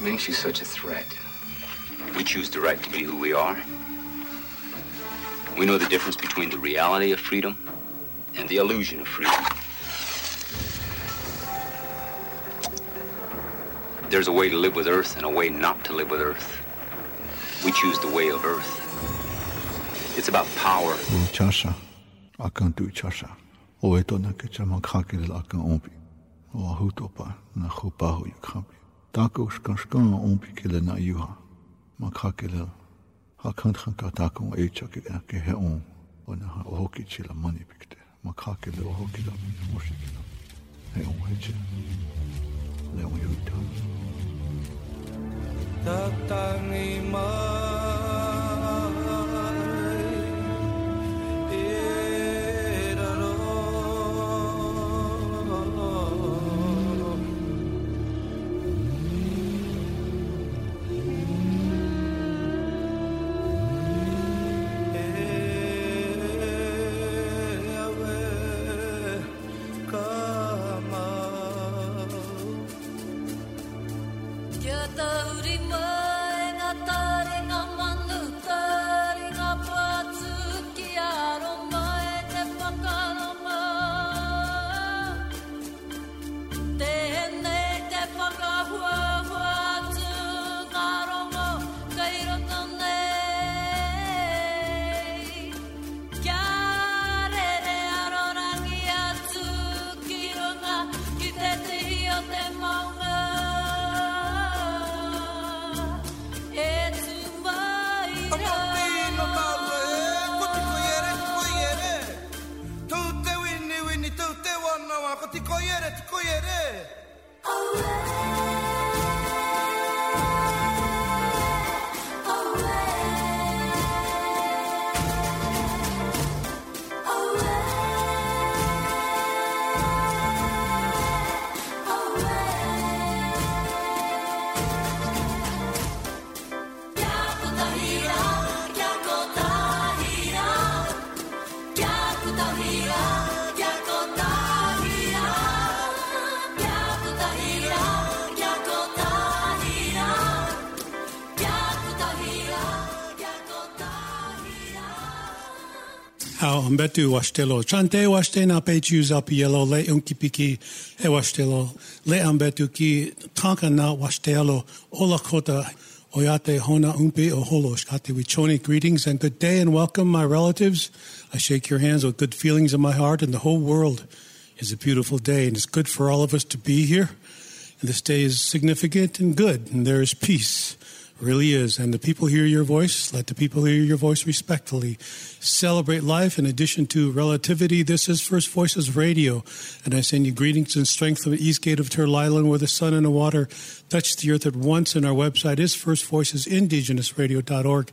What makes you such a threat? We choose the right to be who we are. We know the difference between the reality of freedom and the illusion of freedom. There's a way to live with Earth and a way not to live with Earth. We choose the way of Earth. It's about power. Chasha, akan tu chasha. O e tona ke chama kakele akan ompi. O ahutopa na chupahu yukampi. Tako shkanshkan ompi kele na yuha. Ma kakele hakan chanka tako e chake ke he on. O na ha ohoki chila mani pikte. Ma kakele ohoki la mini moshikila. He on heche. Le on yuta. Tatangi Kia Ambetu washtelo. Chante washte na pechu zapi yellow le unkipiki e washtelo. Le ambetu ki tanka na washtelo ola kota oyate hona umpe o holosh kate wichoni. Greetings and good day and welcome my relatives. I shake your hands with good feelings in my heart and the whole world is a beautiful day and it's good for all of us to be here. And this day is significant and good and there is peace really is. And the people hear your voice. Let the people hear your voice respectfully. Celebrate life in addition to relativity. This is First Voices Radio. And I send you greetings and strength from the east gate of Turtle Island where the sun and the water touch the earth at once. And our website is First Voices firstvoicesindigenousradio.org.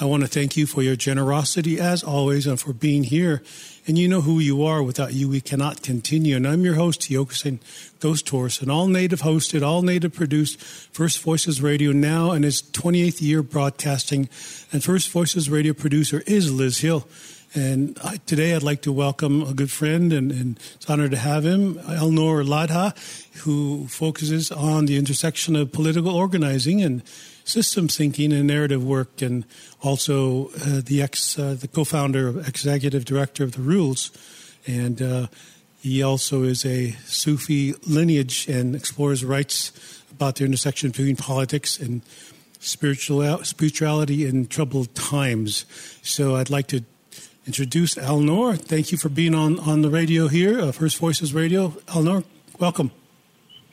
I want to thank you for your generosity as always and for being here. And you know who you are. Without you, we cannot continue. And I'm your host, Tiokasin Ghost Horse, an all native hosted, all native produced First Voices Radio now in its 28th year broadcasting. And First Voices Radio producer is Liz Hill. And I, today I'd like to welcome a good friend, and, and it's an honor to have him, Alnoor Ladha, who focuses on the intersection of political organizing and systems thinking and narrative work, and also uh, the ex, uh, the co-founder, executive director of the Rules, and uh, he also is a Sufi lineage and explores rights about the intersection between politics and spiritual spirituality in troubled times. So I'd like to introduce Alnoor. Thank you for being on, on the radio here, uh, First Voices Radio. Alnoor, welcome.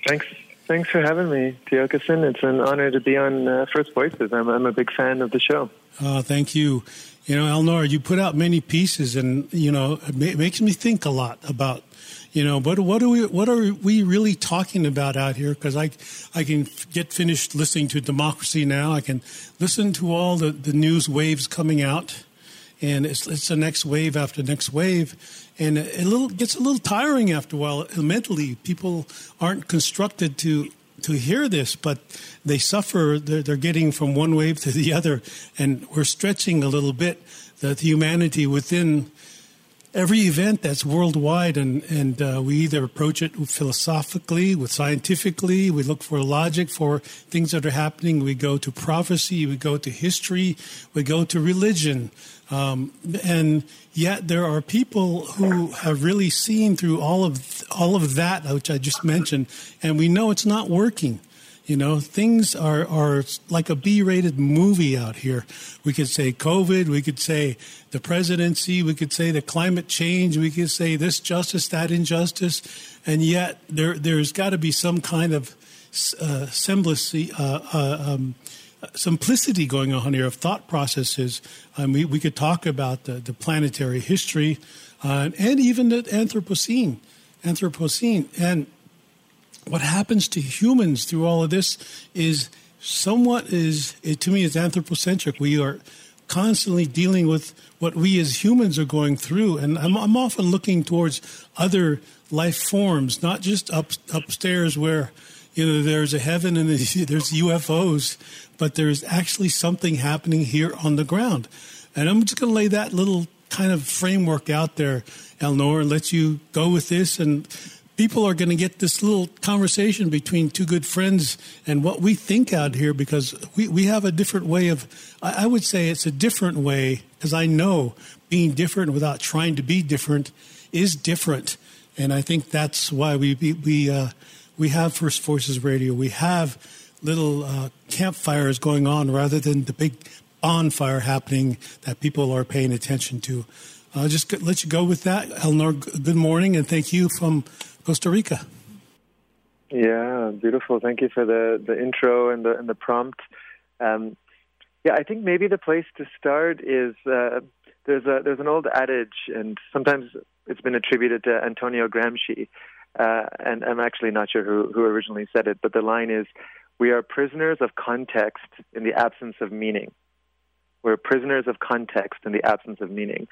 Thanks. Thanks for having me, Tiokasin. It's an honor to be on uh, First Voices. I'm, I'm a big fan of the show. Uh, thank you. You know, Alnoor, you put out many pieces, and you know, it ma- makes me think a lot about, you know, what what are we what are we really talking about out here? Because I I can f- get finished listening to Democracy Now. I can listen to all the, the news waves coming out, and it's it's the next wave after next wave, and it, little gets a little tiring after a while. Mentally, people aren't constructed to to hear this, but they suffer. They're, they're getting from one wave to the other, and we're stretching a little bit the, the humanity within every event that's worldwide, and and uh, we either approach it philosophically, with scientifically, we look for logic for things that are happening. We go to prophecy, we go to history, we go to religion, um, and yet there are people who have really seen through all of all of that, which I just mentioned, and we know it's not working. You know, things are, are like a B rated movie out here. We could say COVID, we could say the presidency, we could say the climate change, we could say this justice, that injustice, and yet there, there's got to be some kind of uh, semblance, uh, uh, um, simplicity going on here of thought processes. Um, we, we could talk about the, the planetary history uh, and even the Anthropocene. Anthropocene. And what happens to humans through all of this is somewhat is it, to me is anthropocentric. We are constantly dealing with what we as humans are going through, and I'm, I'm often looking towards other life forms, not just up upstairs where you know there's a heaven and there's UFOs, but there's actually something happening here on the ground. And I'm just going to lay that little kind of framework out there, Alnoor, and let you go with this and people are going to get this little conversation between two good friends and what we think out here because we, we have a different way of, I, I would say it's a different way because I know being different without trying to be different is different. And I think that's why we, we, uh, we have First Voices Radio. We have little uh, campfires going on rather than the big bonfire happening that people are paying attention to. I'll just let you go with that. Alnoor, good morning, and thank you from Costa Rica. Yeah, beautiful. Thank you for the, the intro and the and the prompt. Um, yeah, I think maybe the place to start is uh, there's a there's an old adage, and sometimes it's been attributed to Antonio Gramsci, uh, and I'm actually not sure who who originally said it, but the line is, "We are prisoners of context in the absence of meaning." We're prisoners of context in the absence of meaning,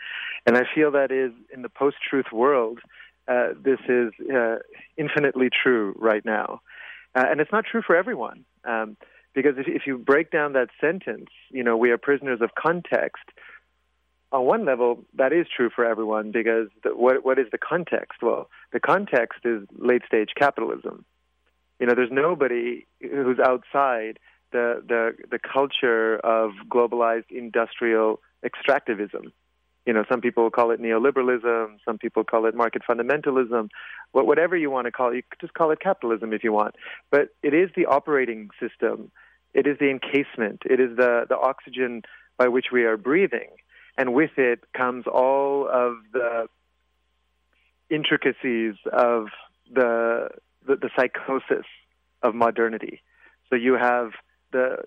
and I feel that is in the post-truth world uh, this is uh, infinitely true right now. Uh, and it's not true for everyone. Um, because if, if you break down that sentence, you know, we are prisoners of context, on one level, that is true for everyone because the, what, what is the context? Well, the context is late stage capitalism. You know, there's nobody who's outside the, the, the culture of globalized industrial extractivism. You know, some people call it neoliberalism, some people call it market fundamentalism, whatever you want to call it. You just call it capitalism if you want. But it is the operating system, it is the encasement, it is the, the oxygen by which we are breathing. And with it comes all of the intricacies of the, the, the psychosis of modernity. So you have the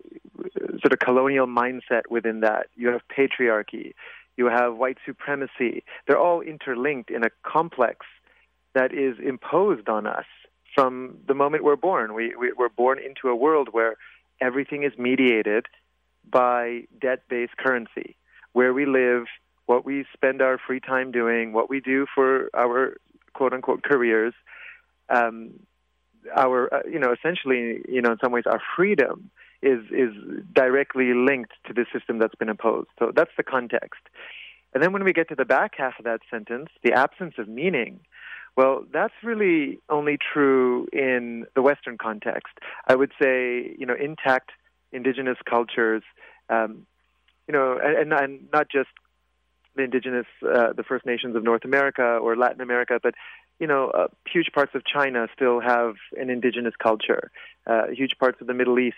sort of colonial mindset within that. You have patriarchy you have white supremacy. They're all interlinked in a complex that is imposed on us from the moment we're born. We, we, we're born into a world where everything is mediated by debt based currency, where we live, what we spend our free time doing, what we do for our quote unquote careers. Um, our, uh, you know, essentially, you know, in some ways, our freedom is is directly linked to the system that's been imposed. So that's the context. And then when we get to the back half of that sentence, the absence of meaning, well, that's really only true in the Western context. I would say, you know, intact indigenous cultures, um, you know, and, and not just the indigenous, uh, the First Nations of North America or Latin America, but you know, uh, huge parts of China still have an indigenous culture. Uh, huge parts of the Middle East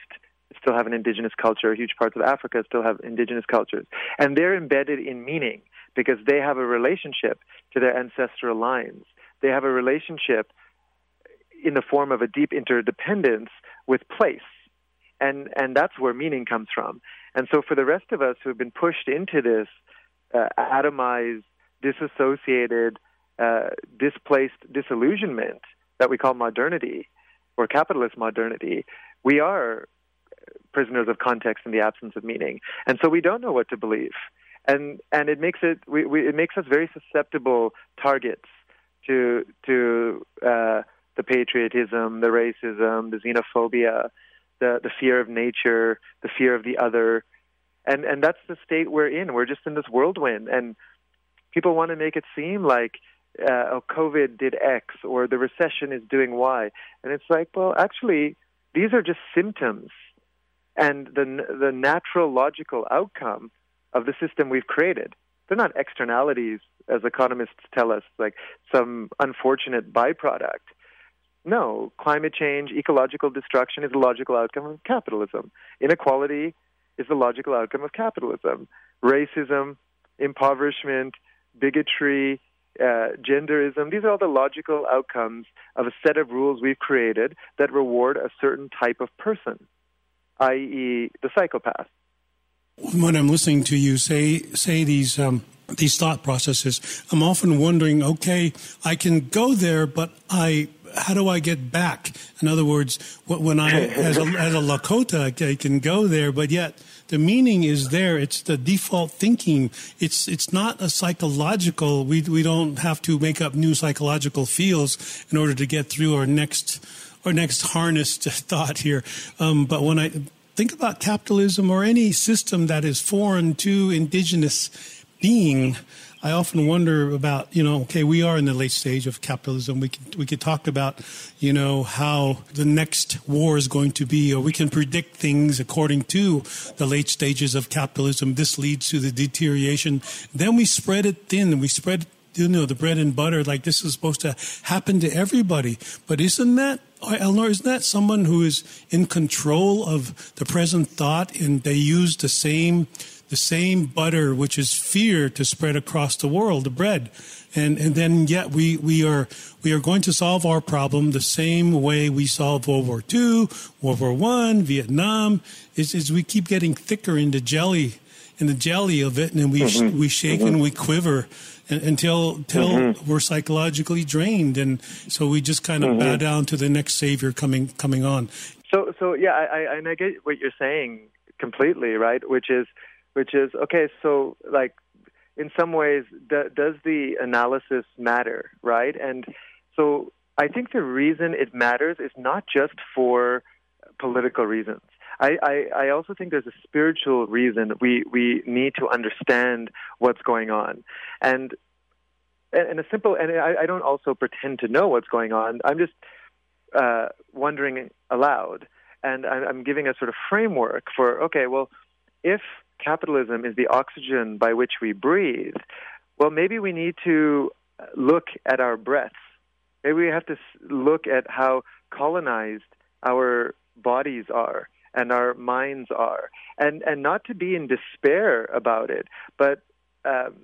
still have an indigenous culture. Huge parts of Africa still have indigenous cultures. And they're embedded in meaning because they have a relationship to their ancestral lines. They have a relationship in the form of a deep interdependence with place. And, and that's where meaning comes from. And so for the rest of us who have been pushed into this uh, atomized, disassociated, uh, displaced disillusionment that we call modernity or capitalist modernity, we are prisoners of context in the absence of meaning. And so we don't know what to believe. And, and it, makes it, we, we, it makes us very susceptible targets to, to uh, the patriotism, the racism, the xenophobia, the, the fear of nature, the fear of the other. And, and that's the state we're in. We're just in this whirlwind. And people want to make it seem like uh, oh, COVID did X or the recession is doing Y, and it's like, well, actually, these are just symptoms, and the the natural logical outcome of the system we've created. They're not externalities, as economists tell us, like some unfortunate byproduct. No, climate change, ecological destruction is a logical outcome of capitalism. Inequality is the logical outcome of capitalism. Racism, impoverishment, bigotry, uh, genderism, these are all the logical outcomes of a set of rules we've created that reward a certain type of person, i.e., the psychopath. When I'm listening to you say say these um, these thought processes, I'm often wondering, okay, I can go there, but I how do I get back? In other words, when I as a, as a Lakota, I can go there, but yet the meaning is there. It's the default thinking. It's it's not a psychological. We we don't have to make up new psychological fields in order to get through our next our next harnessed thought here. Um, but when I think about capitalism or any system that is foreign to indigenous being, I often wonder about, you know, okay, we are in the late stage of capitalism. We could, we could talk about, you know, how the next war is going to be, or we can predict things according to the late stages of capitalism. This leads to the deterioration. Then we spread it thin. We spread, you know, the bread and butter like this is supposed to happen to everybody. But isn't that Eleanor, isn't that someone who is in control of the present thought and they use the same the same butter, which is fear, to spread across the world, the bread. And, and then yet we, we are, we are going to solve our problem the same way we solved World War II, World War One, Vietnam, is, is we keep getting thicker in the jelly, in the jelly of it, and we, mm-hmm. we shake mm-hmm. and we quiver until until mm-hmm. we're psychologically drained, and so we just kind of bow mm-hmm. down to the next savior coming coming on. So so yeah, I, I and I get what you're saying completely, right? Which is which is okay. So, like, in some ways, d- does the analysis matter, right? And so, I think the reason it matters is not just for political reasons. I, I, I also think there's a spiritual reason we, we need to understand what's going on. And and a simple and I, I don't also pretend to know what's going on. I'm just uh, wondering aloud, and I'm, I'm giving a sort of framework for okay, well, if capitalism is the oxygen by which we breathe, well, maybe we need to look at our breaths. Maybe we have to look at how colonized our bodies are and our minds are, and and not to be in despair about it, but um,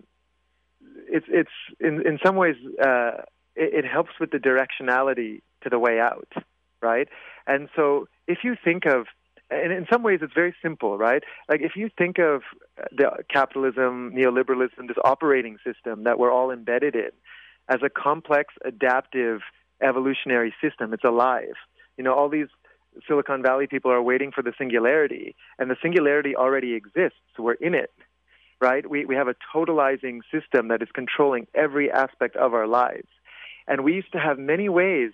it's it's in in some ways uh, it, it helps with the directionality to the way out, right? And so if you think of and in some ways it's very simple, right? Like if you think of the capitalism, neoliberalism, this operating system that we're all embedded in as a complex, adaptive, evolutionary system, it's alive. You know, all these Silicon Valley people are waiting for the singularity, and the singularity already exists. We're in it, right? We, we have a totalizing system that is controlling every aspect of our lives. And we used to have many ways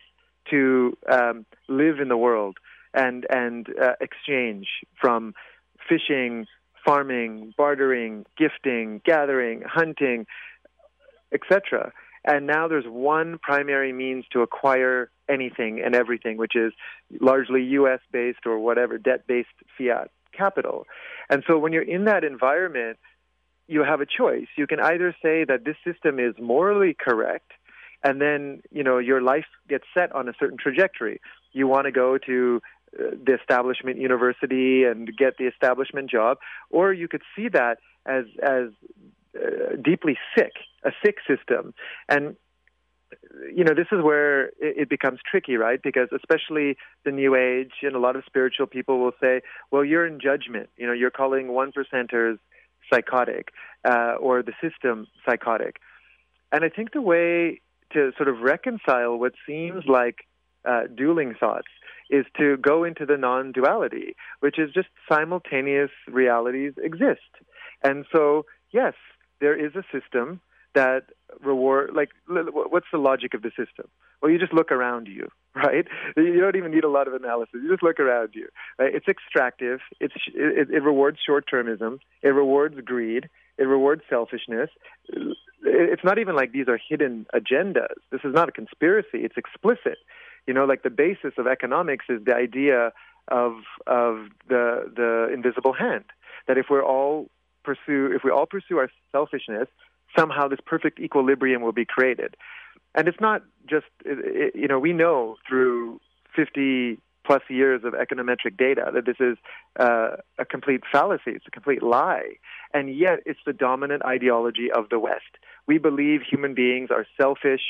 to um, live in the world and and uh, exchange from fishing, farming, bartering, gifting, gathering, hunting, etc. And now there's one primary means to acquire anything and everything, which is largely U.S. based or whatever debt based fiat capital. And so when you're in that environment, you have a choice. You can either say that this system is morally correct and then you know your life gets set on a certain trajectory you want to go to the establishment university and get the establishment job, or you could see that as as uh, deeply sick, a sick system, and you know this is where it, it becomes tricky, right? Because especially the New Age and a lot of spiritual people will say, "Well, you're in judgment. You know, you're calling one percenters psychotic uh, or the system psychotic," and I think the way to sort of reconcile what seems like uh, dueling thoughts is to go into the non duality, which is just simultaneous realities exist. And so, yes, there is a system that reward like what's the logic of the system well you just look around you right you don't even need a lot of analysis you just look around you right? it's extractive it's it, it rewards short termism it rewards greed it rewards selfishness it's not even like these are hidden agendas. This is not a conspiracy. It's explicit. You know, like the basis of economics is the idea of of the the invisible hand. That if we're all pursue if we all pursue our selfishness, somehow this perfect equilibrium will be created. And it's not just you know we know through 50 plus years of econometric data that this is uh, a complete fallacy. It's a complete lie. And yet it's the dominant ideology of the West. We believe human beings are selfish,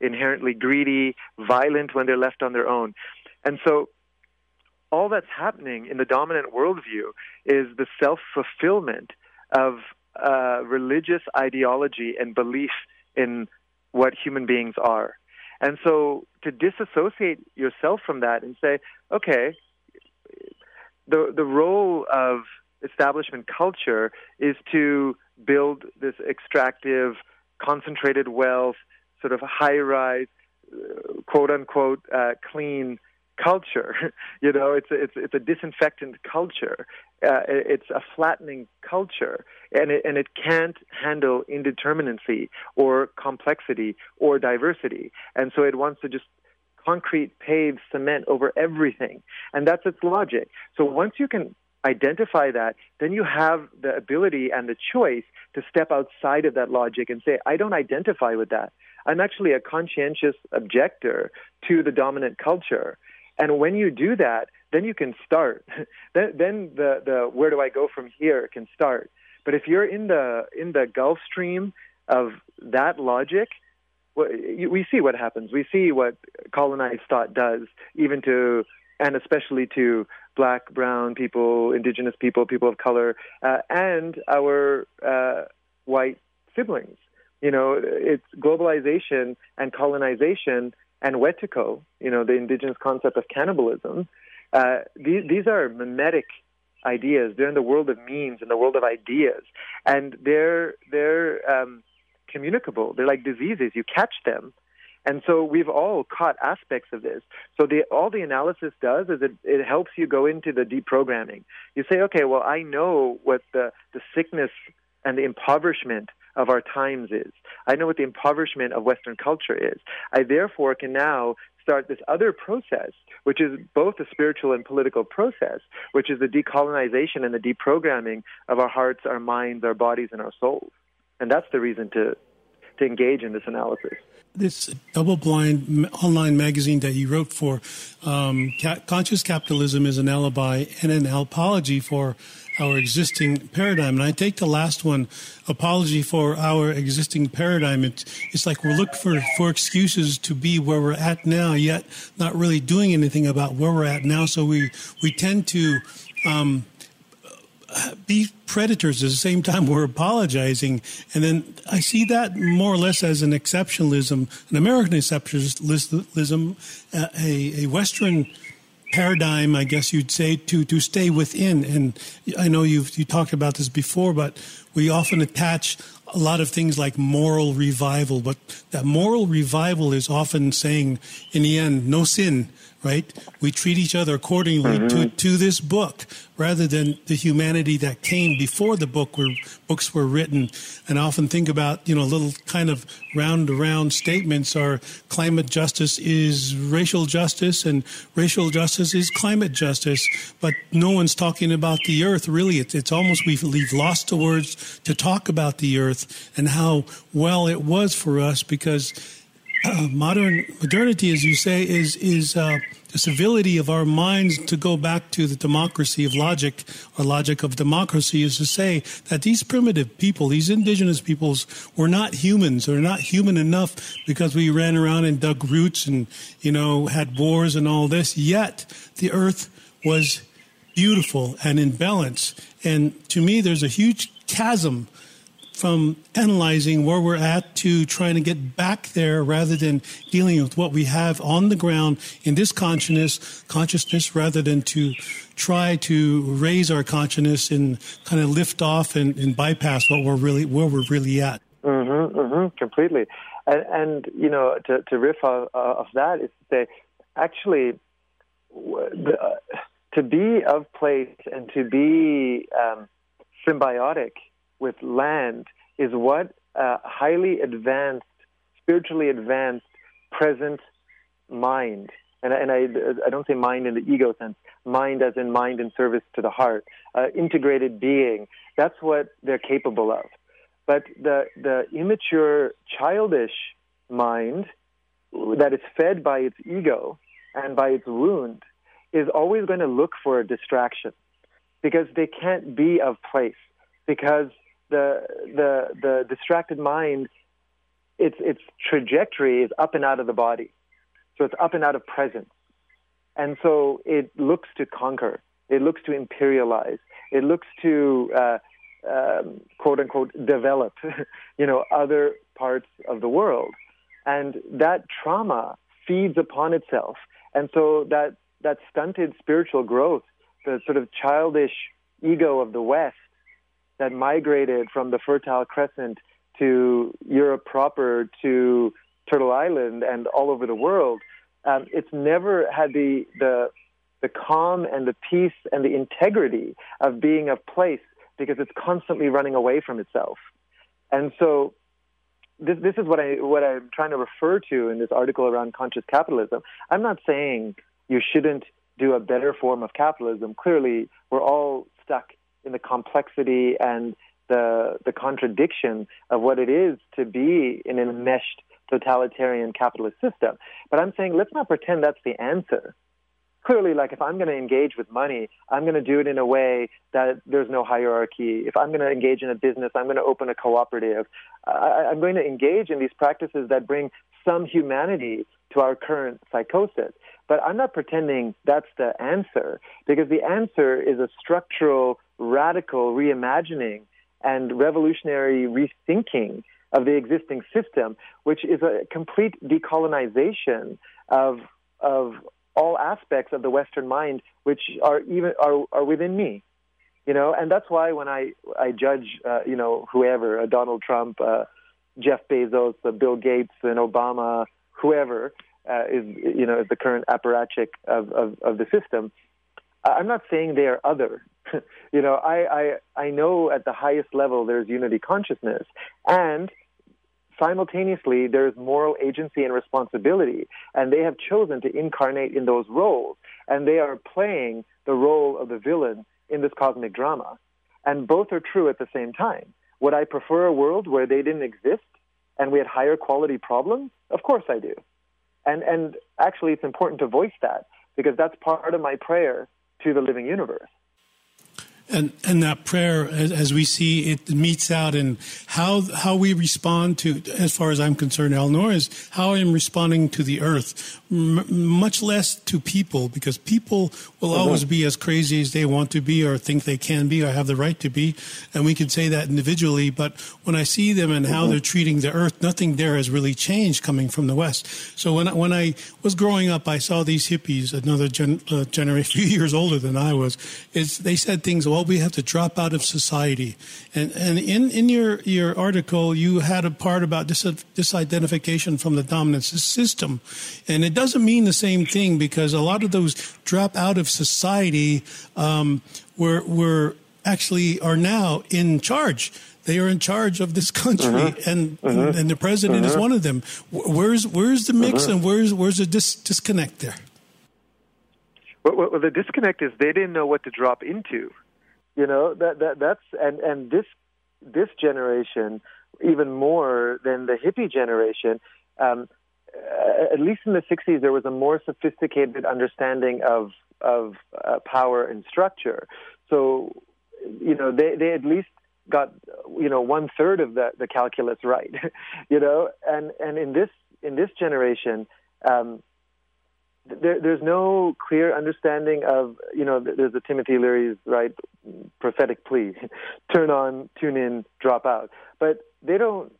inherently greedy, violent when they're left on their own. And so all that's happening in the dominant worldview is the self fulfillment of uh, religious ideology and belief in what human beings are. And so to disassociate yourself from that and say, okay, the the role of establishment culture is to build this extractive, concentrated wealth, sort of high rise, uh, quote unquote, uh, clean culture. you know, it's a, it's it's a disinfectant culture. Uh, it's a flattening culture, and it, and it can't handle indeterminacy or complexity or diversity, and so it wants to just concrete pave cement over everything, and that's its logic. So once you can identify that, then you have the ability and the choice to step outside of that logic and say, I don't identify with that. I'm actually a conscientious objector to the dominant culture. And when you do that, then you can start. then, then the, the where do I go from here can start. But if you're in the in the Gulf Stream of that logic, we see what happens. We see what colonized thought does, even to and especially to black, brown people, indigenous people, people of color, uh, and our uh, white siblings. You know, it's globalization and colonization and Wetiko, you know, the indigenous concept of cannibalism, uh, these, these are mimetic ideas. They're in the world of memes, in the world of ideas, and they're they're um, communicable. They're like diseases. You catch them, and so we've all caught aspects of this. So the, all the analysis does is it, it helps you go into the deprogramming. You say, okay, well, I know what the, the sickness and the impoverishment of our times is. I know what the impoverishment of Western culture is. I therefore can now start this other process, which is both a spiritual and political process, which is the decolonization and the deprogramming of our hearts, our minds, our bodies, and our souls. And that's the reason to, to engage in this analysis this double blind online magazine that you wrote for um, ca- conscious capitalism is an alibi and an apology for our existing paradigm. And I take the last one, apology for our existing paradigm. It's, like we're looking for, for excuses to be where we're at now, yet not really doing anything about where we're at now. So we, we tend to, um, be predators at the same time we're apologizing. And then I see that more or less as an exceptionalism, an American exceptionalism, uh, a, a Western paradigm, I guess you'd say, to, to stay within. And I know you've you talked about this before, but we often attach a lot of things like moral revival, but that moral revival is often saying, in the end, no sin, right? We treat each other accordingly mm-hmm. to, to this book rather than the humanity that came before the book where books were written. And I often think about, you know, little kind of round around statements are climate justice is racial justice and racial justice is climate justice. But no one's talking about the earth. Really, it's, it's almost we've, we've lost the words to talk about the earth and how well it was for us because modern modernity, as you say, is is uh, the civility of our minds to go back to the democracy of logic or logic of democracy is to say that these primitive people, these indigenous peoples, were not humans. They're not human enough because we ran around and dug roots and you know had wars and all this. Yet the earth was beautiful and in balance. And to me, there's a huge chasm from analyzing where we're at to trying to get back there rather than dealing with what we have on the ground in this consciousness consciousness rather than to try to raise our consciousness and kind of lift off and, and bypass what we're really where we're really at. Mm-hmm, mm-hmm, completely. And, and, you know to, to riff off, uh, of that is to say actually the, uh, to be of place and to be um, symbiotic with land is what uh, highly advanced, spiritually advanced, present mind. And, and I, I don't say mind in the ego sense, mind as in mind in service to the heart, uh, integrated being. That's what they're capable of. But the, the immature, childish mind that is fed by its ego and by its wound is always going to look for a distraction because they can't be of place because the the the distracted mind its its trajectory is up and out of the body. So it's up and out of presence. And so it looks to conquer. It looks to imperialize. It looks to uh, um, quote unquote develop you know other parts of the world. And that trauma feeds upon itself. And so that that stunted spiritual growth the sort of childish ego of the west that migrated from the Fertile Crescent to Europe proper to Turtle Island and all over the world, um, it's never had the, the, the calm and the peace and the integrity of being of place because it's constantly running away from itself. And so this, this is what, I, what I'm trying to refer to in this article around conscious capitalism. I'm not saying you shouldn't do a better form of capitalism. Clearly, we're all stuck in the complexity and the the contradiction of what it is to be in an enmeshed totalitarian capitalist system. But I'm saying let's not pretend that's the answer. Clearly, like if I'm going to engage with money, I'm going to do it in a way that there's no hierarchy. If I'm going to engage in a business, I'm going to open a cooperative. I, I'm going to engage in these practices that bring some humanity to our current psychosis. But I'm not pretending that's the answer because the answer is a structural radical reimagining and revolutionary rethinking of the existing system, which is a complete decolonization of of all aspects of the Western mind, which are even are, are within me. You know, and that's why when I I judge, uh, you know, whoever, uh, Donald Trump, uh, Jeff Bezos, uh, Bill Gates, and Obama, whoever uh, is, you know, is the current apparatchik of, of, of the system. I'm not saying they are other. you know, I, I, I know at the highest level there's unity consciousness, and simultaneously there's moral agency and responsibility, and they have chosen to incarnate in those roles, and they are playing the role of the villain in this cosmic drama. And both are true at the same time. Would I prefer a world where they didn't exist and we had higher quality problems? Of course I do. And, and actually, it's important to voice that because that's part of my prayer to the living universe. And and that prayer, as, as, we see, it meets out in how how we respond to, as far as I'm concerned, Eleanor, is how I'm responding to the earth, M- much less to people, because people will mm-hmm. always be as crazy as they want to be, or think they can be, or have the right to be, and we can say that individually. But when I see them and how mm-hmm. they're treating the earth, nothing there has really changed coming from the west. So when I, when I was growing up, I saw these hippies, another gen, uh, generation, a few years older than I was. Is they said things well, we have to drop out of society. And, and in, in your, your article, you had a part about dis- disidentification from the dominant system. And it doesn't mean the same thing because a lot of those drop out of society um, were, were actually are now in charge they are in charge of this country, uh-huh. and uh-huh. and the president is one of them. Where's where's the mix, and where's where's the dis- disconnect there? Well, well, the disconnect is they didn't know what to drop into. You know that that that's and and this this generation even more than the hippie generation. Um, at least in the 60s, there was a more sophisticated understanding of of uh, power and structure. So, you know, they they at least got you know one third of the the calculus right. you know, and and in this in this generation. Um, there, there's no clear understanding of, you know, there's the Timothy Leary's, right, prophetic plea turn on, tune in, drop out. But they don't,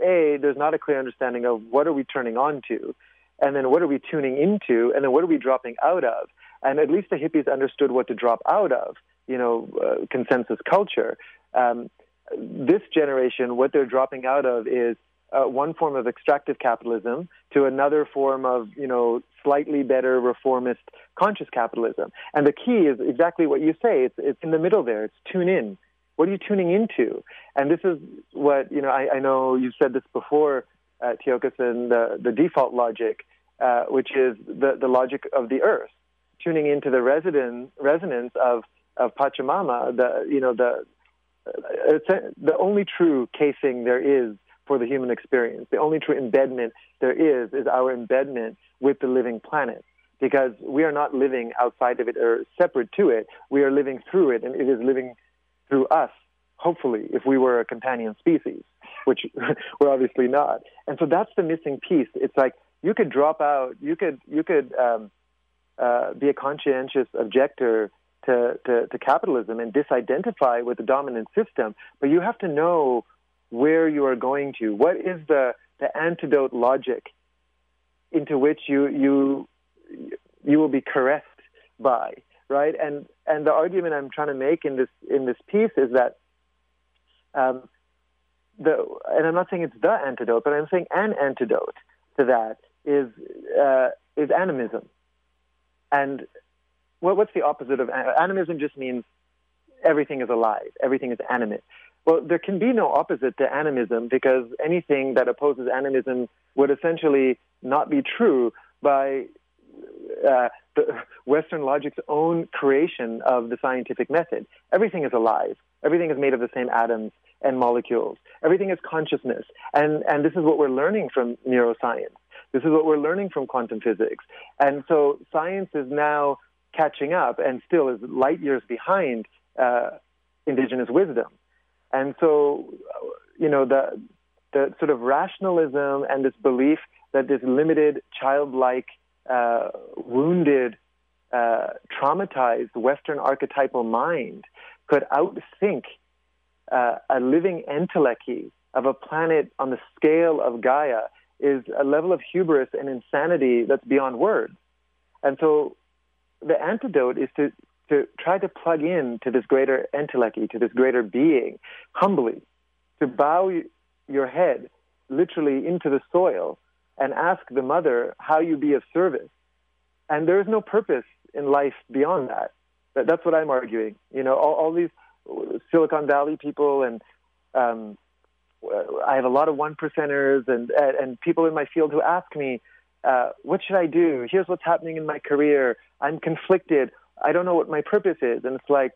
A, there's not a clear understanding of what are we turning on to, and then what are we tuning into, and then what are we dropping out of. And at least the hippies understood what to drop out of, you know, uh, consensus culture. Um, this generation, what they're dropping out of is uh, one form of extractive capitalism to another form of, you know, slightly better reformist conscious capitalism. And the key is exactly what you say. It's, it's in the middle there. It's tune in. What are you tuning into? And this is what you know. I, I know you've said this before, uh, Tiokasin, the the default logic, uh, which is the the logic of the earth, tuning into the resident, resonance of of Pachamama, the you know the uh, the only true casing there is for the human experience. The only true embedment there is is our embedment with the living planet because we are not living outside of it or separate to it. We are living through it, and it is living through us, hopefully, if we were a companion species, which we're obviously not. And so that's the missing piece. It's like you could drop out, you could, you could um, uh, be a conscientious objector to, to, to capitalism and disidentify with the dominant system, but you have to know where you are going to. What is the, the antidote logic into which you, you, you will be caressed by, right? And, and the argument I'm trying to make in this, in this piece is that um, the, and I'm not saying it's the antidote, but I'm saying an antidote to that is, uh, is animism. And what, what's the opposite of animism? Just means everything is alive, everything is animate. Well, there can be no opposite to animism because anything that opposes animism would essentially not be true by uh, the Western logic's own creation of the scientific method. Everything is alive. Everything is made of the same atoms and molecules. Everything is consciousness. And, and this is what we're learning from neuroscience. This is what we're learning from quantum physics. And so science is now catching up and still is light years behind uh, indigenous wisdom. And so, you know, the, the sort of rationalism and this belief that this limited, childlike, uh, wounded, uh, traumatized Western archetypal mind could outthink uh, a living entelechy of a planet on the scale of Gaia is a level of hubris and insanity that's beyond words. And so the antidote is to, to try to plug in to this greater entelechy, to this greater being, humbly, to bow your head literally into the soil and ask the mother how you be of service. And there is no purpose in life beyond that. that that's what I'm arguing. You know, all, all these Silicon Valley people and um, I have a lot of one percenters and and people in my field who ask me, uh, "What should I do? Here's what's happening in my career. I'm conflicted. I don't know what my purpose is." And it's like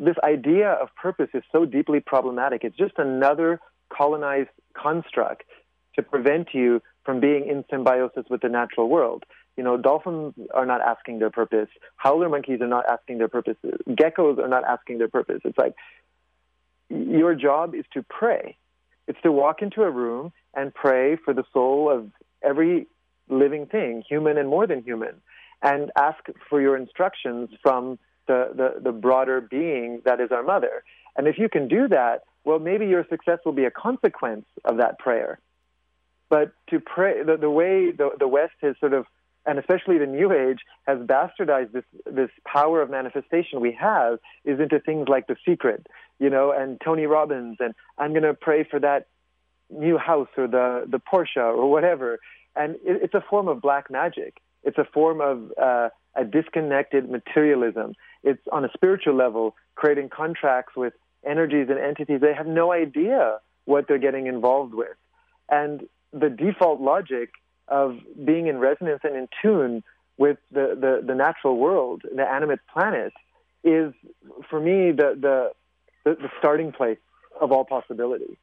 this idea of purpose is so deeply problematic. It's just another colonized construct to prevent you from being in symbiosis with the natural world. You know, dolphins are not asking their purpose. Howler monkeys are not asking their purposes. Geckos are not asking their purpose. It's like your job is to pray. It's to walk into a room and pray for the soul of every living thing, human and more than human, and ask for your instructions from the, the, the broader being that is our mother. And if you can do that, well, maybe your success will be a consequence of that prayer. But to pray, the, the way the, the West has sort of, and especially the New Age, has bastardized this, this power of manifestation we have is into things like The Secret, you know, and Tony Robbins, and I'm going to pray for that new house or the, the Porsche or whatever. And it, it's a form of black magic. It's a form of uh, a disconnected materialism. It's on a spiritual level, creating contracts with energies and entities. They have no idea what they're getting involved with. And the default logic of being in resonance and in tune with the, the, the natural world, the animate planet, is for me the, the, the, starting place of all possibility.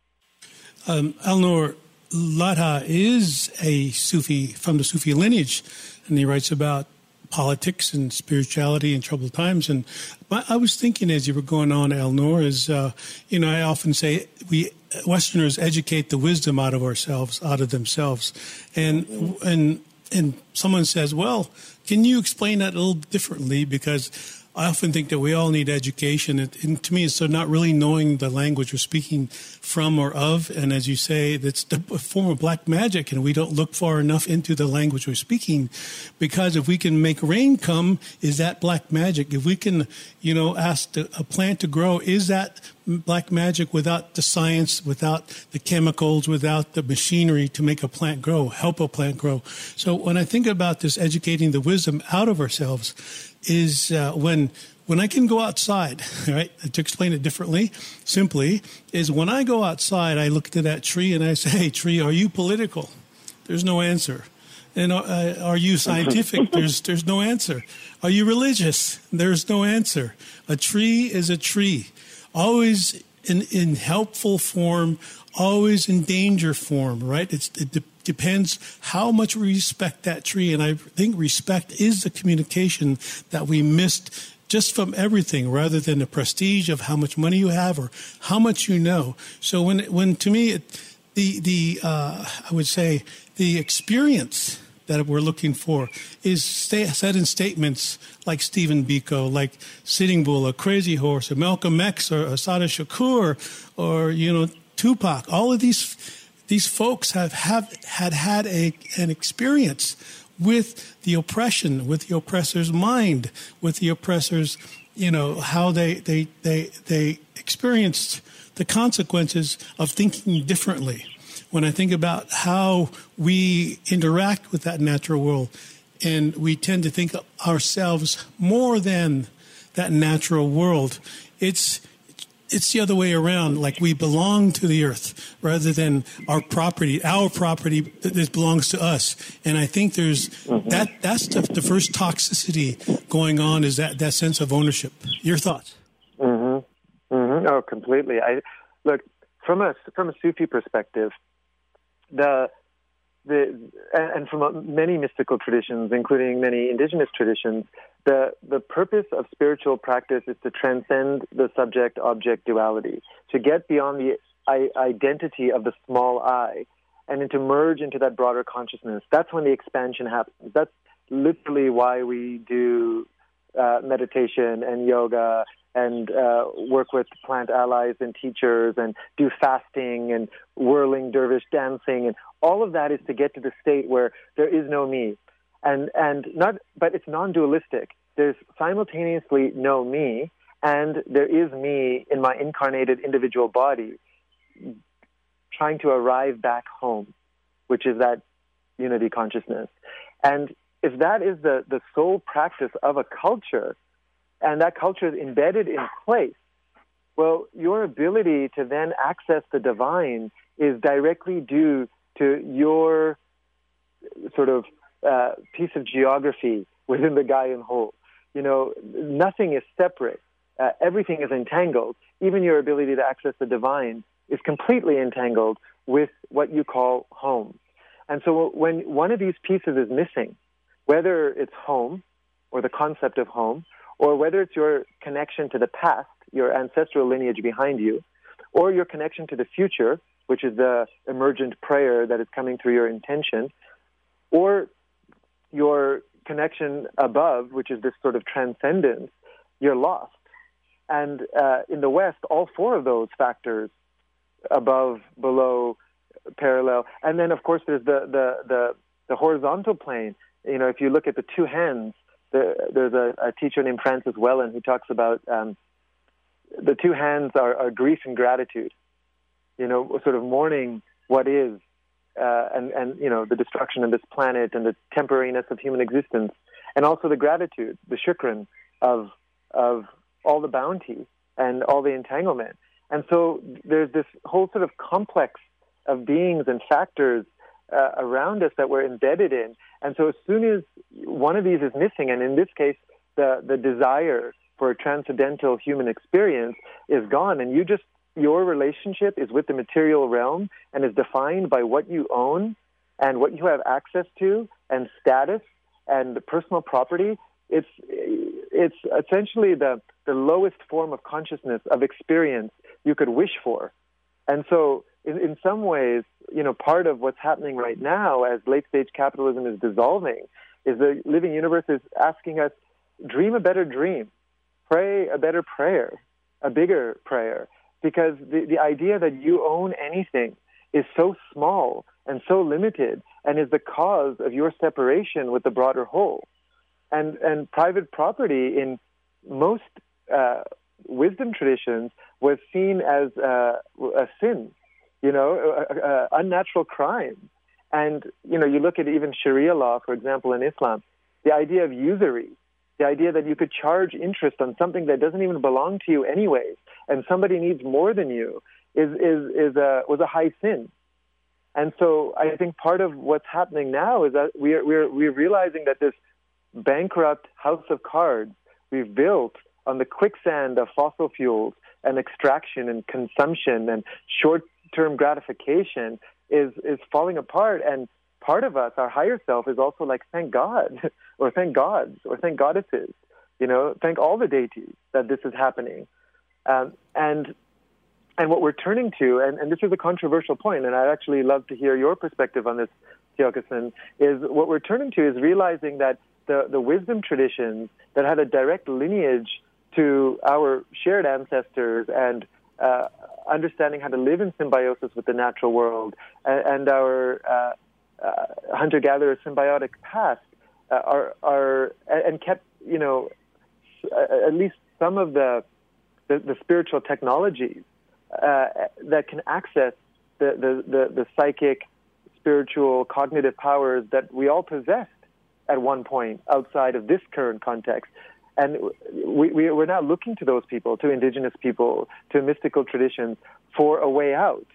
Um, Alnoor Ladha is a Sufi from the Sufi lineage, and he writes about politics and spirituality in troubled times. And I was thinking as you were going on, Alnoor, is uh, you know I often say we Westerners educate the wisdom out of ourselves, out of themselves, and and and someone says, well, can you explain that a little differently because I often think that we all need education. And, to me, it's so not really knowing the language we're speaking from or of. And as you say, it's a form of black magic, and we don't look far enough into the language we're speaking. Because if we can make rain come, is that black magic? If we can, you know, ask a plant to grow, is that black magic without the science, without the chemicals, without the machinery to make a plant grow, help a plant grow? So when I think about this educating the wisdom out of ourselves, is uh, when when I can go outside, right? To explain it differently, simply, is when I go outside, I look to that tree and I say, hey, tree, are you political? There's no answer. And uh, are you scientific? There's there's no answer. Are you religious? There's no answer. A tree is a tree, always in in helpful form, always in danger form. Right? It's, it de- depends how much we respect that tree, and I think respect is the communication that we missed just from everything rather than the prestige of how much money you have or how much you know. So when when to me it, the the uh, I would say the experience that we're looking for is said in statements like Stephen Biko, like Sitting Bull, a Crazy Horse, or Malcolm X, or Assata Shakur, or you know Tupac. All of these these folks have, have had had a, an experience with the oppression, with the oppressor's mind, with the oppressor's, you know, how they they they they experienced the consequences of thinking differently. When I think about how we interact with that natural world, and we tend to think of ourselves more than that natural world, it's it's the other way around. Like we belong to the earth rather than our property, our property that belongs to us. And I think there's mm-hmm. that. That's the, the, first toxicity going on. Is that that sense of ownership? Your thoughts? Mm-hmm. Mm-hmm. Oh, completely. I look from a from a Sufi perspective the the and from many mystical traditions, including many indigenous traditions, the the purpose of spiritual practice is to transcend the subject-object duality, to get beyond the identity of the small I, and to merge into that broader consciousness. That's when the expansion happens. That's literally why we do uh, meditation and yoga and uh, work with plant allies and teachers and do fasting and whirling dervish dancing and all of that is to get to the state where there is no me and and not but it's non-dualistic. There's simultaneously no me and there is me in my incarnated individual body trying to arrive back home which is that unity consciousness. And if that is the the sole practice of a culture and that culture is embedded in place, well, your ability to then access the divine is directly due to your sort of uh, piece of geography within the Gaian whole. You know, nothing is separate. Uh, everything is entangled. Even your ability to access the divine is completely entangled with what you call home. And so when one of these pieces is missing, whether it's home or the concept of home, or whether it's your connection to the past, your ancestral lineage behind you, or your connection to the future, which is the emergent prayer that is coming through your intention, or your connection above, which is this sort of transcendence, you're lost. And uh, in the West, all four of those factors above, below, parallel, and then of course there's the the the, the horizontal plane. You know, if you look at the two hands, the, there's a, a, teacher named Francis Weller who talks about um, the two hands are, are, grief and gratitude. You know, sort of mourning what is, uh, and and you know the destruction of this planet and the temporariness of human existence, and also the gratitude, the shukran of of all the bounty and all the entanglement. And so there's this whole sort of complex of beings and factors uh, around us that we're embedded in. And so as soon as one of these is missing, and in this case, the, the desire for a transcendental human experience is gone, and you just, your relationship is with the material realm and is defined by what you own and what you have access to and status and personal property. It's, it's essentially the, the lowest form of consciousness, of experience you could wish for. And so in, in some ways, you know, part of what's happening right now as late stage capitalism is dissolving is the living universe is asking us, dream a better dream, pray a better prayer, a bigger prayer, because the, the idea that you own anything is so small and so limited and is the cause of your separation with the broader whole. And, and private property in most uh, wisdom traditions was seen as uh, a sin you know, uh, unnatural crime. And, you know, you look at even Sharia law, for example, in Islam, the idea of usury the idea that you could charge interest on something that doesn't even belong to you anyways, and somebody needs more than you, is is is a was a high sin. And so I think part of what's happening now is that we're we're we're realizing that this bankrupt house of cards we've built on the quicksand of fossil fuels and extraction and consumption and short-term gratification is is falling apart and part of us, our higher self, is also like, thank God, or thank gods, or thank goddesses, you know, thank all the deities that this is happening. Um, and and what we're turning to, and, and this is a controversial point, and I'd actually love to hear your perspective on this, Tiokasin, is what we're turning to is realizing that the, the wisdom traditions that had a direct lineage to our shared ancestors and uh, understanding how to live in symbiosis with the natural world and, and our uh, uh, hunter-gatherer symbiotic past uh, are are and kept you know at least some of the the, the spiritual technologies uh, that can access the, the, the, the psychic, spiritual, cognitive powers that we all possessed at one point outside of this current context. And we, we, we're now looking to those people, to indigenous people, to mystical traditions for a way out.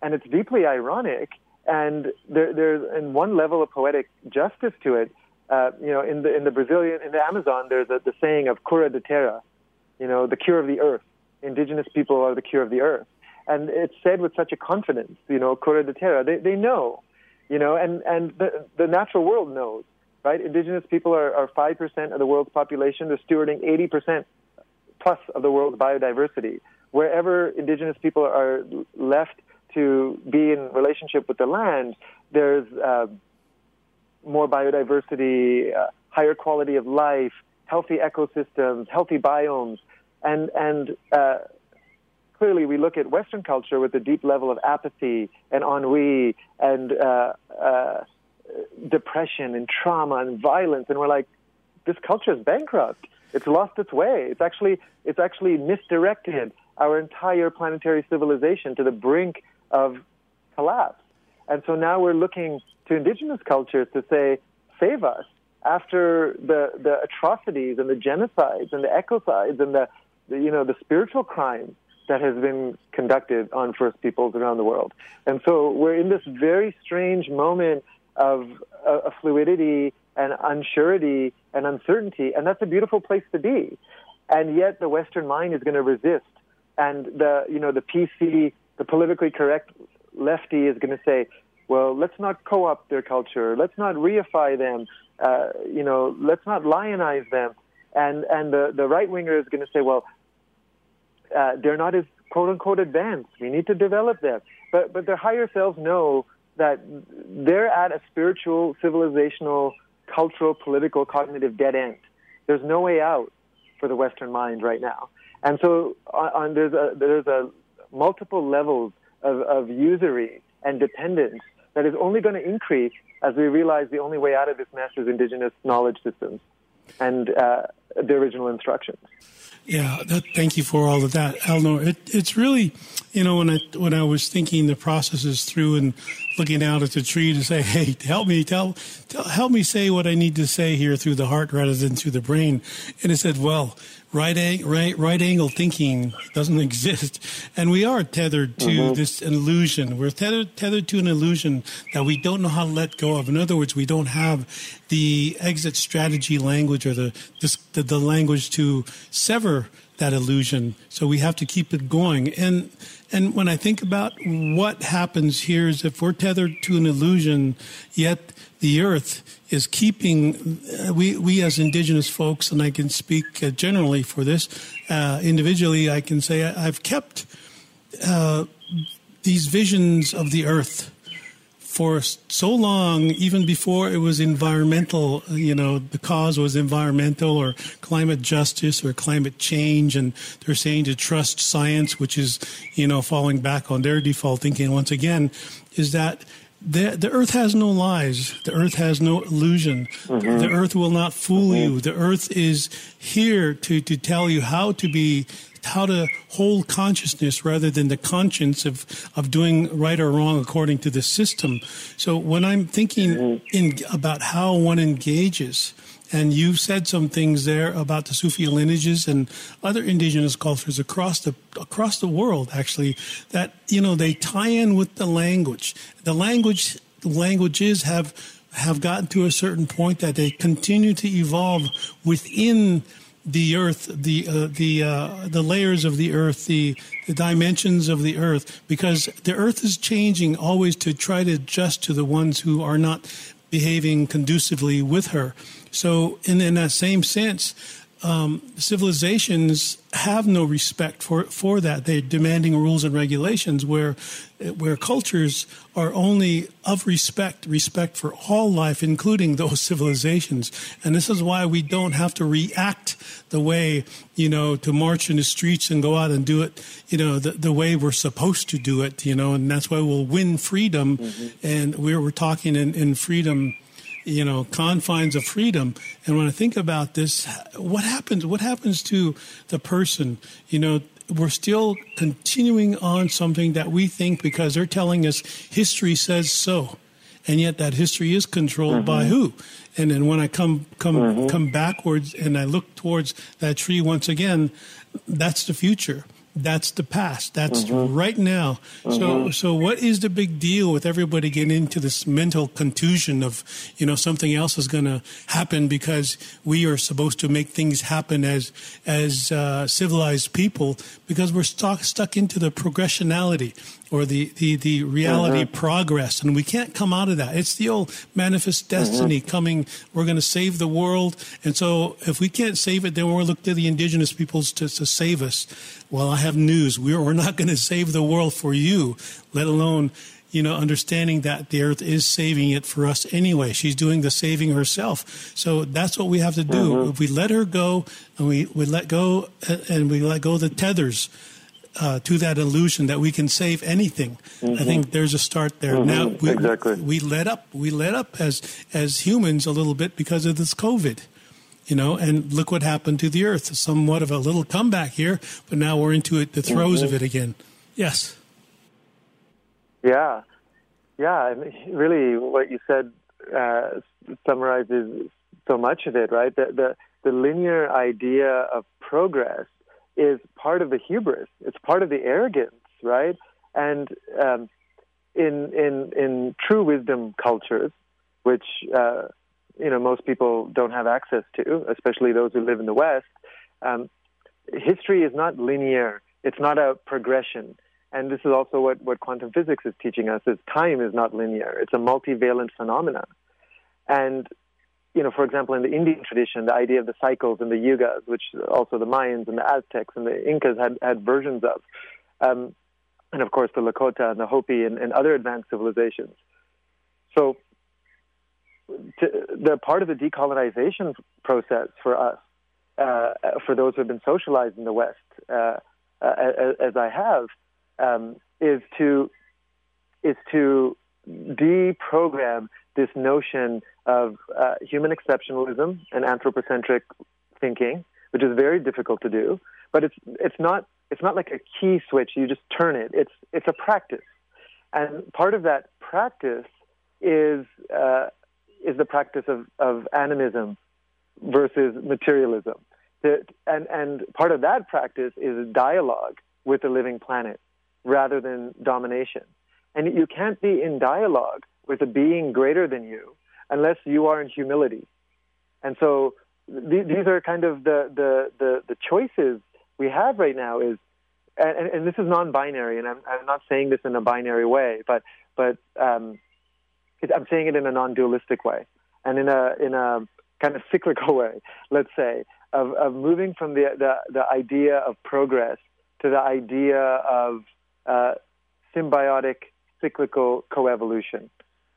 And it's deeply ironic and there, there's in one level of poetic justice to it. Uh, you know, in the in the Brazilian in the Amazon, there's a, the saying of "cura de terra," you know, the cure of the earth. Indigenous people are the cure of the earth, and it's said with such a confidence. You know, "cura de terra." They they know, you know, and and the the natural world knows, right? Indigenous people are five percent of the world's population. They're stewarding eighty percent plus of the world's biodiversity. Wherever indigenous people are left to be in relationship with the land, there's uh, more biodiversity, uh, higher quality of life, healthy ecosystems, healthy biomes, and and uh, clearly we look at Western culture with a deep level of apathy and ennui and uh, uh, depression and trauma and violence, and we're like, this culture is bankrupt. It's lost its way. It's actually it's actually misdirected our entire planetary civilization to the brink of collapse. And so now we're looking to indigenous cultures to say, save us after the, the atrocities and the genocides and the ecocides and the, the, you know, the spiritual crimes that has been conducted on First Peoples around the world. And so we're in this very strange moment of uh, fluidity and unsurety and uncertainty, and that's a beautiful place to be. And yet the Western mind is going to resist, and the you know the PC the politically correct lefty is going to say, well, let's not co-opt their culture, let's not reify them, uh, you know, let's not lionize them, and and the the right winger is going to say, well, uh, they're not as quote unquote advanced. We need to develop them, but but their higher selves know that they're at a spiritual, civilizational, cultural, political, cognitive dead end. There's no way out for the Western mind right now, and so on, on there's a there's a multiple levels of, of usury and dependence that is only going to increase as we realize the only way out of this mess is indigenous knowledge systems and uh, the original instructions. Yeah, that, thank you for all of that, Alnoor. It, it's really, you know, when I when I was thinking the processes through and looking out at the tree to say, "Hey, help me, tell, tell help me say what I need to say here through the heart rather than through the brain," and it said, "Well, right, ang- right, right angle thinking doesn't exist, and we are tethered to mm-hmm. this illusion. We're tethered tethered to an illusion that we don't know how to let go of. In other words, we don't have the exit strategy language or the this, the, the language to sever that illusion. So we have to keep it going. And and when I think about what happens here is if we're tethered to an illusion, yet the earth is keeping uh, we we as indigenous folks, and I can speak uh, generally for this uh, individually. I can say I, have kept uh, these visions of the earth for so long, even before it was environmental, you know, the cause was environmental or climate justice or climate change. And they're saying to trust science, which is, you know, falling back on their default thinking once again, is that the, the earth has no lies. The earth has no illusion. Mm-hmm. The earth will not fool mm-hmm. you. The earth is here to, to tell you how to be how to hold consciousness rather than the conscience of, of doing right or wrong according to the system. So when I'm thinking mm-hmm. in, about how one engages And you've said some things there about the Sufi lineages and other indigenous cultures across the across the world, actually, that you know they tie in with the language. The language languages have have gotten to a certain point that they continue to evolve within the earth, the uh, the uh, the layers of the earth, the the dimensions of the earth, because the earth is changing always to try to adjust to the ones who are not behaving conducively with her. So, in, in that same sense, um, civilizations have no respect for for that. They're demanding rules and regulations where where cultures are only of respect, respect for all life, including those civilizations. And this is why we don't have to react the way you know to march in the streets and go out and do it, you know, the, the way we're supposed to do it, you know, and that's why we'll win freedom. Mm-hmm. And we're we're talking in, in freedom you know confines of freedom. And when i think about this what happens what happens to the person? You know we're still continuing on something that we think because they're telling us history says so. And yet that history is controlled mm-hmm. by who? And then when i come come mm-hmm. come backwards and i look towards that tree once again that's the future that's the past. That's mm-hmm. right now. Mm-hmm. So, so what is the big deal with everybody getting into this mental contusion of, you know, something else is going to happen because we are supposed to make things happen as as uh, civilized people because we're stuck stuck into the progressionality or the, the, the reality mm-hmm. progress. And we can't come out of that. It's the old manifest destiny mm-hmm. coming. We're going to save the world. And so if we can't save it, then we'll look to the indigenous peoples to, to save us. Well, I have news. We're, we're not going to save the world for you, let alone you know, understanding that the earth is saving it for us anyway. She's doing the saving herself. So that's what we have to do. Mm-hmm. If we let her go and we, we let go and we let go the tethers uh, to that illusion that we can save anything. Mm-hmm. I think there's a start there. Mm-hmm. Now we, exactly. we let up. We let up as as humans a little bit because of this COVID. You know, and look what happened to the Earth. Somewhat of a little comeback here, but now we're into it, the throes mm-hmm. of it again. Yes. Yeah, yeah. I mean, really, what you said uh, summarizes so much of it, right? The, the the linear idea of progress is part of the hubris. It's part of the arrogance, right? And um, in in in true wisdom cultures, which uh, you know most people don't have access to, especially those who live in the West, um, history is not linear. It's not a progression. And this is also what, what quantum physics is teaching us: is time is not linear. It's a multivalent phenomenon. And you know, for example, in the Indian tradition, the idea of the cycles and the yugas, which also the Mayans and the Aztecs and the Incas had, had versions of, um, and of course the Lakota and the Hopi and, and other advanced civilizations. So, to, the part of the decolonization process for us, uh, for those who have been socialized in the West, uh, uh, as, as, I have, um, is to is to deprogram this notion of uh, human exceptionalism and anthropocentric thinking, which is very difficult to do. But it's it's not it's not like a key switch. You just turn it. It's it's a practice, and part of that practice is uh, is the practice of, of animism versus materialism. and and part of that practice is dialogue with the living planet rather than domination. And you can't be in dialogue with a being greater than you unless you are in humility. And so th- these are kind of the, the, the, the, choices we have right now is, and, and this is non-binary, and I'm, I'm, not saying this in a binary way, but, but um, I'm saying it in a non-dualistic way and in a, in a kind of cyclical way, let's say, of, of moving from the, the, the idea of progress to the idea of uh, symbiotic cyclical coevolution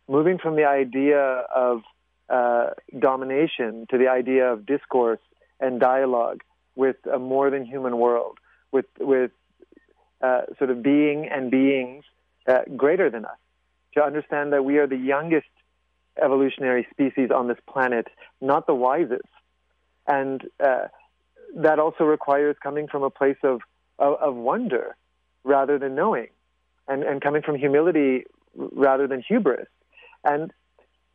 moving from the idea of uh, domination to the idea of discourse and dialogue with a more than human world, with with uh, sort of being and beings uh, greater than us, to understand that we are the youngest evolutionary species on this planet, not the wisest, and uh, that also requires coming from a place of, of, of wonder rather than knowing, and and coming from humility rather than hubris. And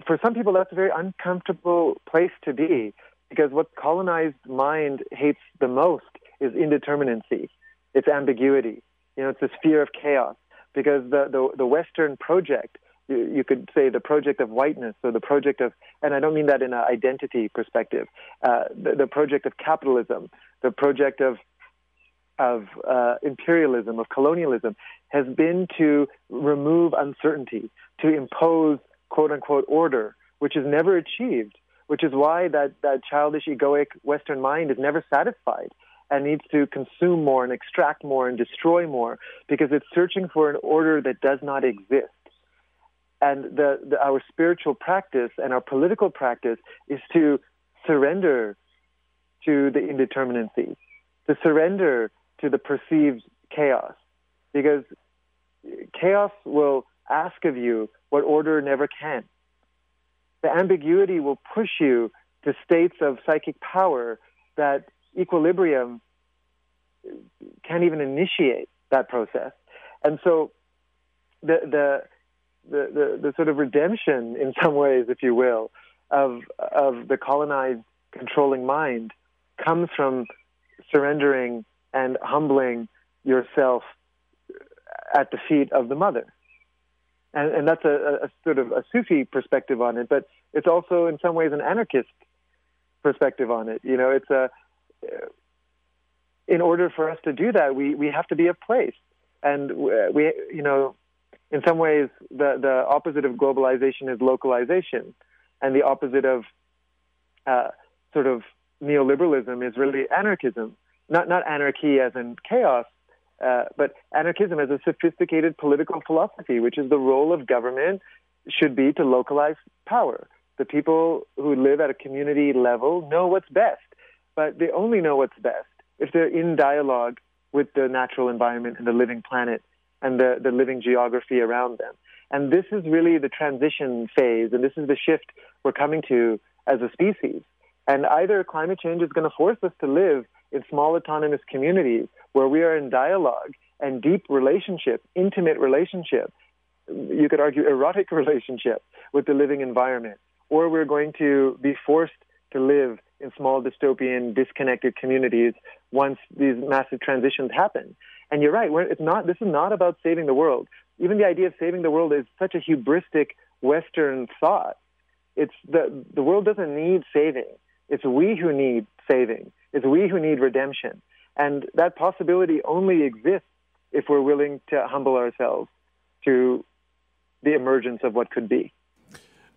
for some people, that's a very uncomfortable place to be because what colonized mind hates the most is indeterminacy, it's ambiguity. You know, it's this fear of chaos because the, the, the Western project, you, you could say the project of whiteness or the project of, and I don't mean that in an identity perspective, uh, the, the project of capitalism, the project of of uh, imperialism, of colonialism, has been to remove uncertainty, to impose quote unquote order, which is never achieved, which is why that, that childish, egoic Western mind is never satisfied and needs to consume more and extract more and destroy more because it's searching for an order that does not exist. And the, the, our spiritual practice and our political practice is to surrender to the indeterminacy, to surrender to the perceived chaos, because chaos will ask of you what order never can. The ambiguity will push you to states of psychic power that equilibrium can't even initiate that process. And so the, the, the, the, the sort of redemption, in some ways, if you will, of, of the colonized controlling mind comes from surrendering and humbling yourself at the feet of the mother. And, and that's a, a, sort of a Sufi perspective on it, but it's also in some ways an anarchist perspective on it. You know, it's a, in order for us to do that, we, we have to be a place. And we, you know, in some ways, the, the opposite of globalization is localization. And the opposite of uh, sort of neoliberalism is really anarchism not not anarchy as in chaos, uh, but anarchism is a sophisticated political philosophy, which is the role of government should be to localize power. The people who live at a community level know what's best, but they only know what's best if they're in dialogue with the natural environment and the living planet and the, the living geography around them. And this is really the transition phase, and this is the shift we're coming to as a species. And either climate change is going to force us to live in small autonomous communities where we are in dialogue and deep relationship, intimate relationship, you could argue erotic relationship with the living environment, or we're going to be forced to live in small dystopian, disconnected communities once these massive transitions happen. And you're right, it's not, this is not about saving the world. Even the idea of saving the world is such a hubristic Western thought. It's the, the world doesn't need saving. It's we who need saving. It's we who need redemption. And that possibility only exists if we're willing to humble ourselves to the emergence of what could be.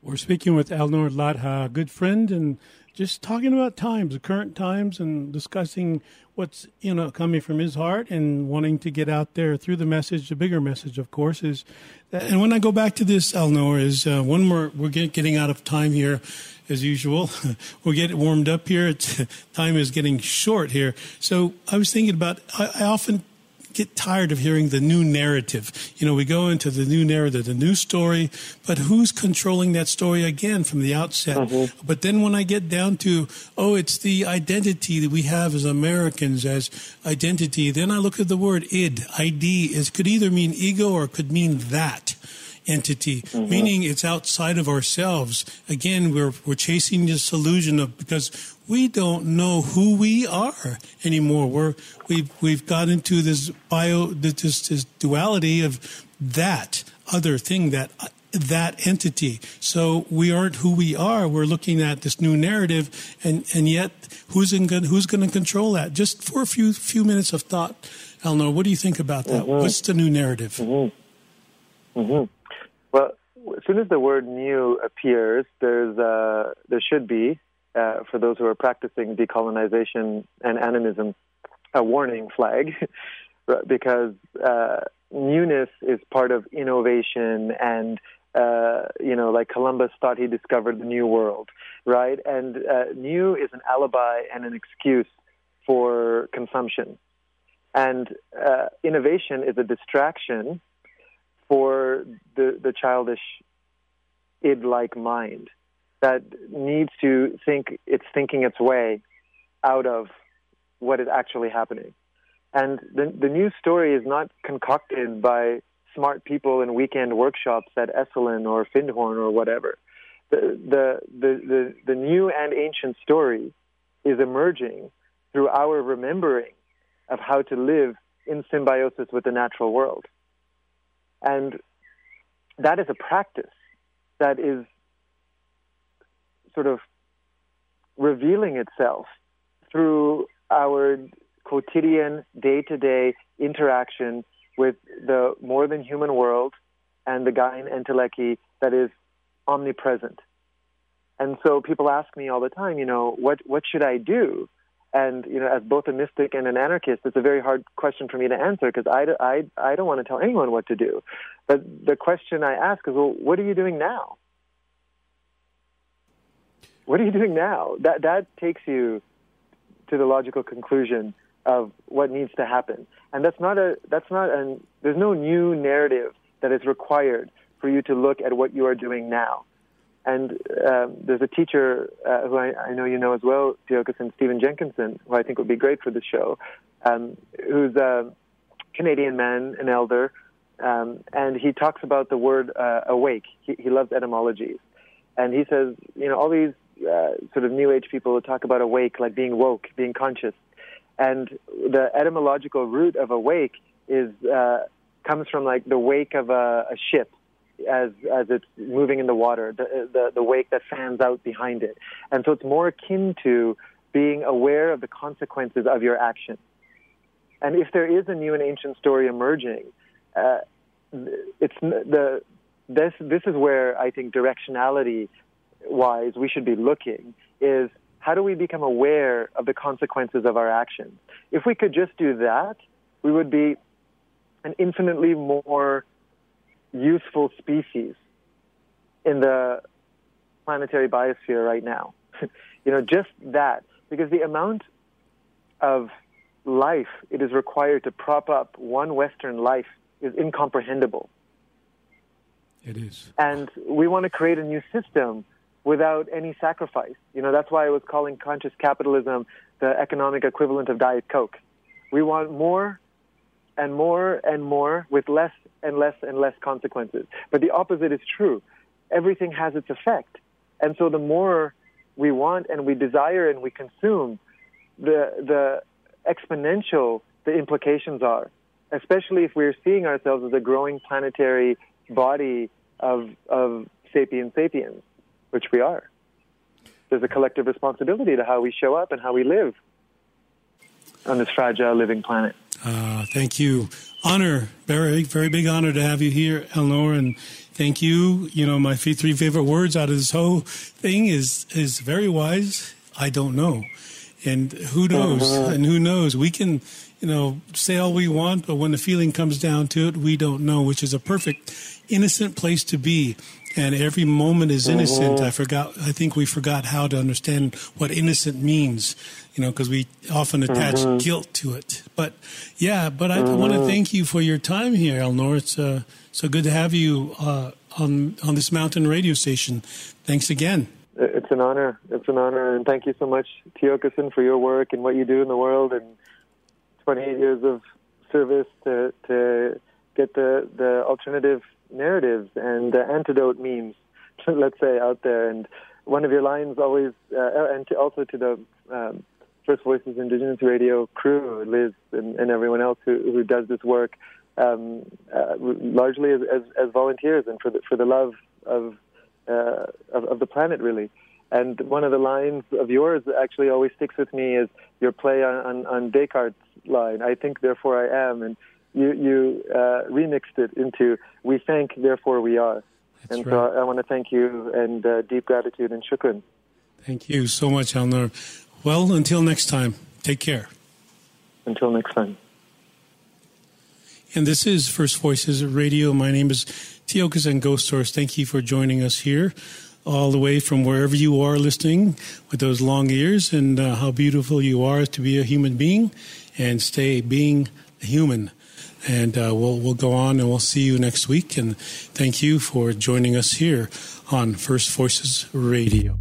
We're speaking with Alnoor Ladha, a good friend, and just talking about times, the current times, and discussing what's you know coming from his heart and wanting to get out there through the message. The bigger message, of course, is. That, and when I go back to this, Elnor, is uh, one more. We're getting out of time here, as usual. we'll get warmed up here. It's, time is getting short here. So I was thinking about. I, I often get tired of hearing the new narrative. You know, we go into the new narrative, the new story, but who's controlling that story again from the outset? Mm-hmm. But then when I get down to, oh, it's the identity that we have as Americans as identity, then I look at the word id, ID, is could either mean ego or could mean that entity, mm-hmm. meaning it's outside of ourselves. Again, we're, we're chasing this illusion of, because we don't know who we are anymore. We're, we've, we've got into this bio, this, this duality of that other thing, that, that entity. So we aren't who we are. We're looking at this new narrative and, and yet who's in good, who's going to control that? Just for a few, few minutes of thought, Alnoor, what do you think about that? Mm-hmm. What's the new narrative? Mm-hmm. Mm-hmm. Well, as soon as the word new appears, there's uh, there should be, uh, for those who are practicing decolonization and animism, a warning flag, because uh, newness is part of innovation and uh, you know, like Columbus thought he discovered the new world, right? And uh, new is an alibi and an excuse for consumption. And uh, innovation is a distraction for the, the childish id like mind that needs to think it's thinking its way out of what is actually happening. And the, the new story is not concocted by smart people in weekend workshops at Esalen or Findhorn or whatever. The, the, the, the, the new and ancient story is emerging through our remembering of how to live in symbiosis with the natural world. And that is a practice that is sort of revealing itself through our quotidian, day to day interaction with the more than human world and the Gaian entelechy that is omnipresent. And so people ask me all the time, you know, what, what should I do? And, you know, as both a mystic and an anarchist, it's a very hard question for me to answer because I, I, I don't want to tell anyone what to do. But the question I ask is, well, what are you doing now? What are you doing now? That, that takes you to the logical conclusion of what needs to happen. And that's not a, that's not an, there's no new narrative that is required for you to look at what you are doing now. And um, there's a teacher uh, who I, I, know you know as well, and Stephen Jenkinson, who I think would be great for the show, um, who's a Canadian man, an elder, um, and he talks about the word uh, awake. He, he loves etymologies. And he says, you know, all these uh, sort of New Age people talk about awake, like being woke, being conscious. And the etymological root of awake is uh, comes from like the wake of a, a ship as as it's moving in the water, the, the the wake that fans out behind it, and so it's more akin to being aware of the consequences of your action. And if there is a new and ancient story emerging, uh, it's the this this is where I think directionality wise we should be looking is how do we become aware of the consequences of our actions? If we could just do that, we would be an infinitely more useful species in the planetary biosphere right now. you know, just that, because the amount of life it is required to prop up one Western life is incomprehensible. It is. And we want to create a new system without any sacrifice. You know, that's why I was calling conscious capitalism the economic equivalent of Diet Coke. We want more and more and more with less and less and less consequences. But the opposite is true. Everything has its effect. And so the more we want and we desire and we consume, the, the exponential the implications are, especially if we're seeing ourselves as a growing planetary body of, of sapiens sapiens, which we are. There's a collective responsibility to how we show up and how we live on this fragile living planet. Uh, thank you. Honor, very, very big honor to have you here, Alnoor, and thank you. You know, my three favorite words out of this whole thing is is very wise. I don't know, and who knows, uh-huh. and who knows. We can, you know, say all we want, but when the feeling comes down to it, we don't know, which is a perfect, innocent place to be and every moment is innocent. Mm-hmm. I forgot. I think we forgot how to understand what innocent means. You know, because we often attach mm-hmm. guilt to it. But yeah, but I mm-hmm. want to thank you for your time here, Alnoor. It's uh, so good to have you uh, on on this mountain radio station. Thanks again. It's an honor. It's an honor, and thank you so much, Tiokasin, for your work and what you do in the world, and 28 years of service to to get the the alternative narratives and uh, antidote memes, let's say, out there. And one of your lines always, uh, and to also to the um, First Voices Indigenous Radio crew, Liz and, and everyone else who, who does this work, um, uh, largely as, as, as, volunteers and for the, for the love of, uh, of, of the planet, really. And one of the lines of yours actually always sticks with me is your play on, on, on Descartes' line, I think, therefore I am. And you, you uh, remixed it into "We thank, therefore we are." That's and right. so I, I want to thank you and uh, deep gratitude and shukran. Thank you so much, Alnoor. Well, until next time, take care. Until next time. And this is First Voices Radio. My name is Tiokasin Ghost Horse. Thank you for joining us here, all the way from wherever you are listening with those long ears, and uh, how beautiful you are to be a human being and stay being human. And uh, we'll, we'll go on and we'll see you next week. And thank you for joining us here on First Voices Radio.